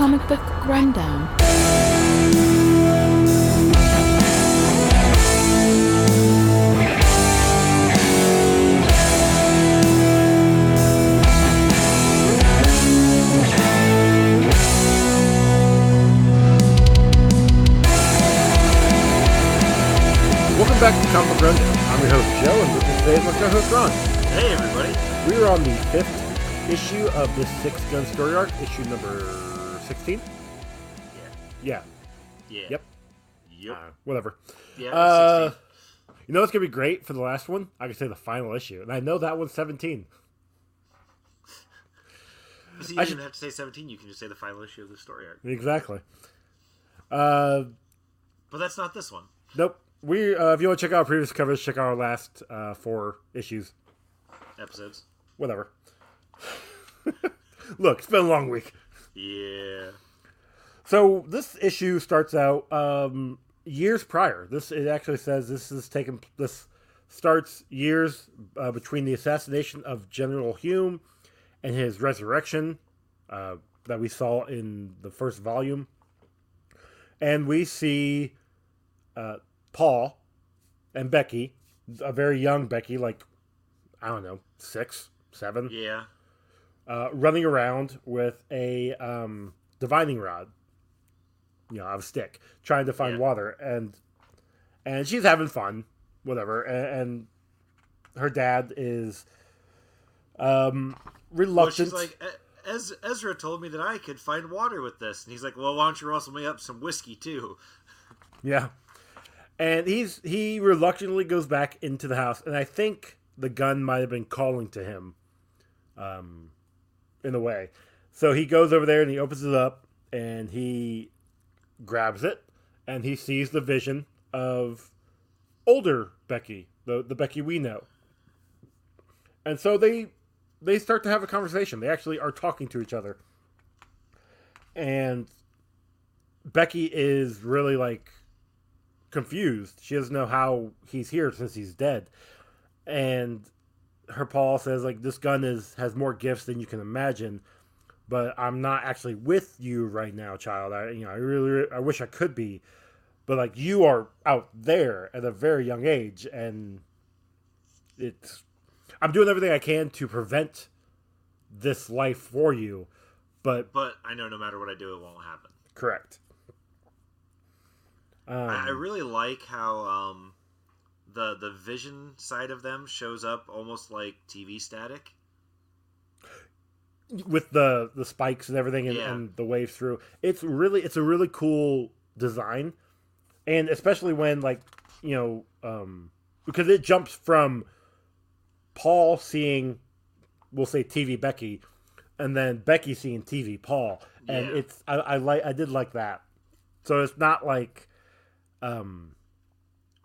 Welcome to the Comic Book Rundown. Welcome back to Comic Book Rundown. I'm your host Joe, and with me today is my co-host Ron. Hey everybody! We are on the fifth issue of this six-gun story arc, issue number sixteen. Yeah. Yeah. Yeah. Yep. Yep. Uh, whatever. yeah. Uh, 16. you know what's gonna be great for the last one? I can say the final issue, and I know that one's seventeen. See, you I should- have to say 17. You can just say the final issue of the story arc. Exactly. Uh, But that's not this one. nope. We, uh, if you want to check out our previous covers, check out our last uh, four issues. Episodes. Whatever. Look, it's been a long week. Yeah. So this issue starts out um, years prior. This it actually says this is taken. This starts years uh, between the assassination of General Hume and his resurrection uh, that we saw in the first volume, and we see uh, Paul and Becky, a very young Becky, like I don't know, six, seven, Yeah. Uh, running around with a um, divining rod, you know, of a stick, trying to find Yeah. water, and and she's having fun, whatever, and, and her dad is um, Well, reluctant. she's like, "E- Ez- Ezra told me that I could find water with this. And he's like, well, why don't you rustle me up some whiskey too? Yeah. And he's he reluctantly goes back into the house, and I think the gun might have been calling to him, um, in a way. So he goes over there and he opens it up, and he grabs it, and he sees the vision of older Becky, the the Becky we know. And so they they start to have a conversation. They actually are talking to each other. And Becky is really like confused. She doesn't know how he's here since he's dead. And her Paul says like this gun is has more gifts than you can imagine, but I'm not actually with you right now, child. I you know, I really I wish I could be. But like you are out there at a very young age and it's I'm doing everything I can to prevent this life for you, but But I know no matter what I do, it won't happen. correct. Um, I, I really like how um, the the vision side of them shows up almost like TV static. with the the spikes and everything and, Yeah. and the waves through it's really it's a really cool design and especially when like you know um because it jumps from paul seeing we'll say tv becky and then becky seeing tv paul and Yeah. it's I, I like i did like that so it's not like um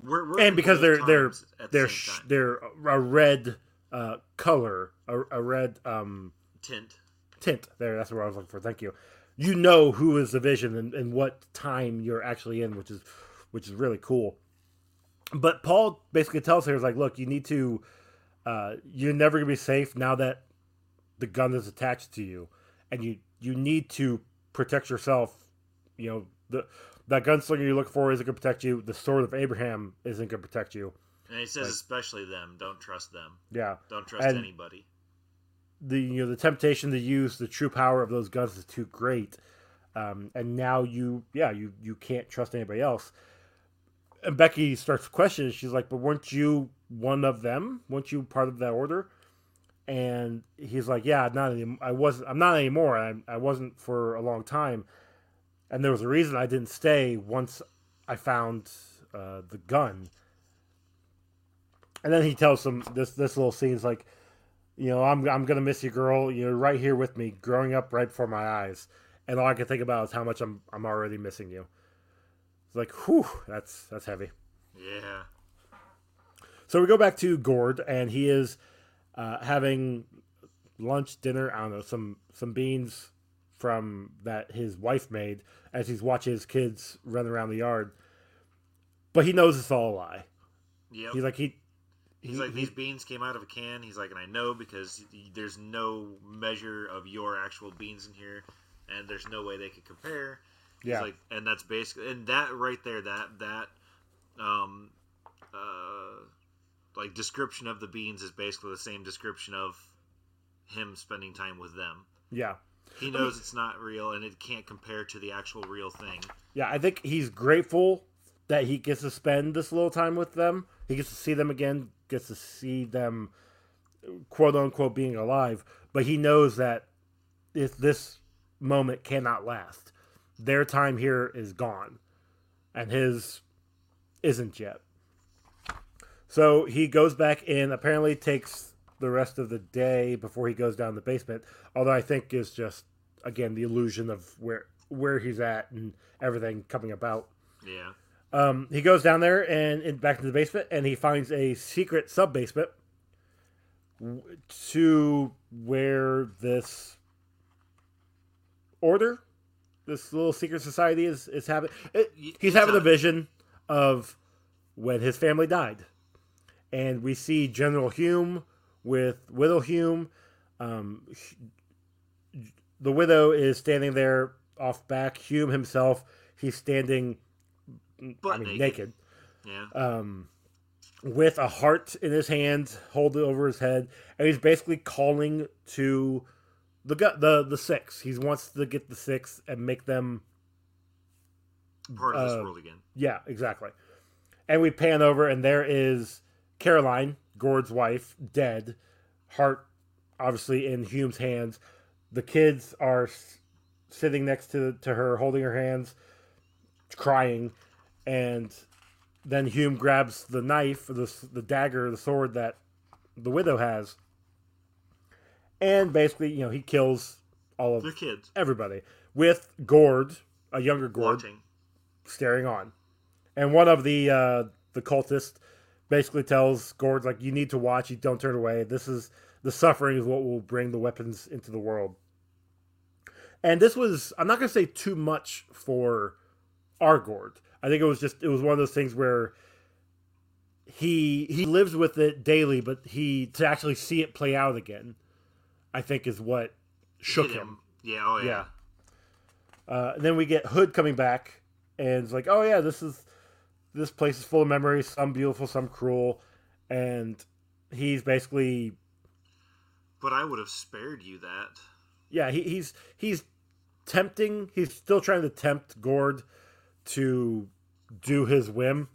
We're, we're and because they're they're times at the they're sh- they're a red uh color a, a red um tint. tint. There that's what i was looking for. Thank you. You know who is the vision and, and what time you're actually in which is which is really cool. But paul basically tells her is like look you need to uh, you're never gonna be safe now that the gun is attached to you. And you you need to protect yourself you know the that gunslinger you look for isn't gonna protect you. The sword of abraham isn't gonna protect you. And he says, Like- especially them. Don't trust them. yeah. Don't trust And- anybody. the you know the temptation to use the true power of those guns is too great. Um, and now you yeah you you can't trust anybody else. And becky starts questioning she's like but weren't you one of them? Weren't you part of that order? And he's like yeah not any, i wasn't i'm not anymore. I, I wasn't for a long time and there was a reason i didn't stay once i found uh, the gun and then he tells them this this little scene's like you know, I'm I'm gonna miss you, girl. You're right here with me, growing up right before my eyes, and all I can think about is how much I'm I'm already missing you. It's like, whew, that's that's heavy. Yeah. So we go back to Gord, and he is uh, having lunch, dinner. I don't know, some some beans from that his wife made as he's watching his kids run around the yard. But he knows it's all a lie. Yep. He's like he. He's he- like, he- these beans came out of a can. He's like, and I know because there's no measure of your actual beans in here. and there's no way they could compare. He's Yeah. like, and that's basically, and that right there, that that, um, uh, like description of the beans is basically the same description of him spending time with them. Yeah. He knows it's not real, and it can't compare to the actual real thing. Yeah, I think he's grateful that he gets to spend this little time with them. He gets to see them again, gets to see them quote unquote being alive, but he knows that if this moment cannot last. Their time here is gone. And his isn't yet. So he goes back in, apparently takes the rest of the day before he goes down the basement, although I think is just again the illusion of where where he's at and everything coming about. Yeah. Um, he goes down there and in, back into the basement, and he finds a secret sub basement to where this order, this little secret society is is having. It, he's having a- vision of when his family died, and we see General Hume with Widow Hume. Um, the widow is standing there off back. Hume himself, he's standing Butt I mean, naked. naked, Yeah. um, with a heart in his hand, holding over his head, and he's basically calling to the the the six. He wants to get the six and make them. Part of this uh, world again. Yeah, exactly. And we pan over, and there is Caroline, Gord's wife, dead. Heart, obviously, in Hume's hands. The kids are s- sitting next to to her, holding her hands, crying, and then Hume grabs the knife, the the dagger, the sword that the widow has, and basically, you know, he kills all of They're kids everybody with Gord, a younger Gord, watching. staring on. And one of the uh, the cultists basically tells Gord like, "You need to watch. You don't turn away. This is the suffering is what will bring the weapons into the world." And this was I'm not going to say too much for our Gord. I think it was just it was one of those things where he he lives with it daily, but he to actually see it play out again, I think is what shook Hit him. Yeah. Oh yeah. Yeah. Uh, and then we get Hood coming back, and it's like, oh yeah, this is this place is full of memories, some beautiful, some cruel, and he's basically But I would have spared you that. yeah, he, he's he's tempting. He's still trying to tempt Gord to do his whim,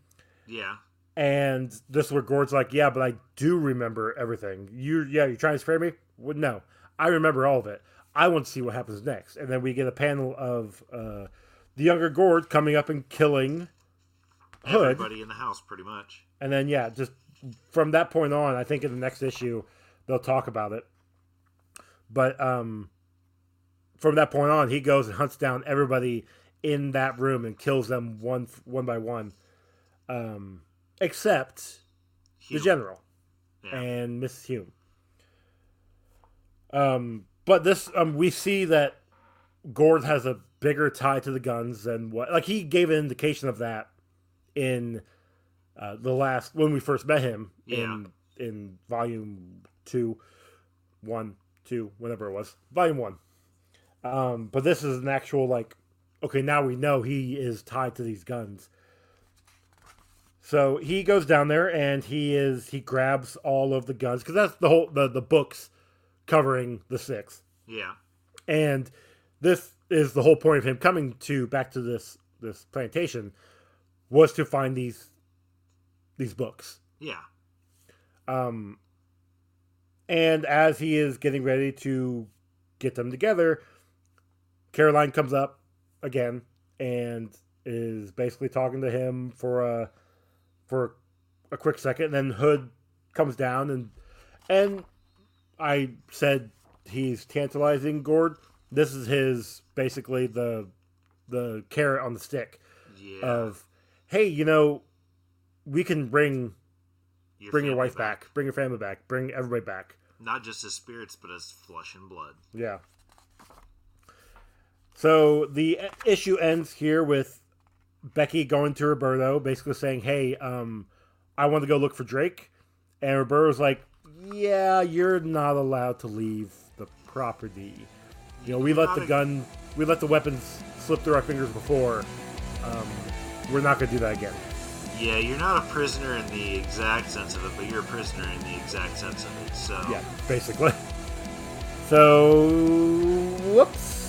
Yeah. and this is where Gord's like, yeah, but I do remember everything. You yeah, you're trying to spare me? Well, no, I remember all of it. I want to see what happens next, and then we get a panel of uh, the younger Gord coming up and killing Hood. Everybody in the house, pretty much. And then yeah, just from that point on, I think in the next issue they'll talk about it. But um from that point on, he goes and hunts down everybody in that room and kills them one one by one. Um except the general Yeah. and Mrs. Hume. Um but this um we see that Gord has a bigger tie to the guns than what like he gave an indication of that in uh, the last when we first met him in in volume two, one, two, whatever it was, volume one. Um, but this is an actual like, okay, now we know he is tied to these guns. So he goes down there and he is he grabs all of the guns because that's the whole the the books covering the six Yeah. and this is the whole point of him coming to back to this this plantation was to find these these books Yeah. um and as he is getting ready to get them together caroline comes up again and is basically talking to him for a for a quick second and then hood comes down and and i said he's tantalizing gord this is his basically the the carrot on the stick Yeah. of hey you know we can bring bring your wife back. bring your family back bring everybody back Not just as spirits, but as flesh and blood. yeah so the issue ends here with becky going to roberto basically saying hey um i want to go look for drake and roberto's like yeah you're not allowed to leave the property You know, we let the gun, we let the weapons slip through our fingers before. Um, we're not going to do that again. Yeah, you're not a prisoner in the exact sense of it, but you're a prisoner in the exact sense of it. So Yeah, basically. So, whoops.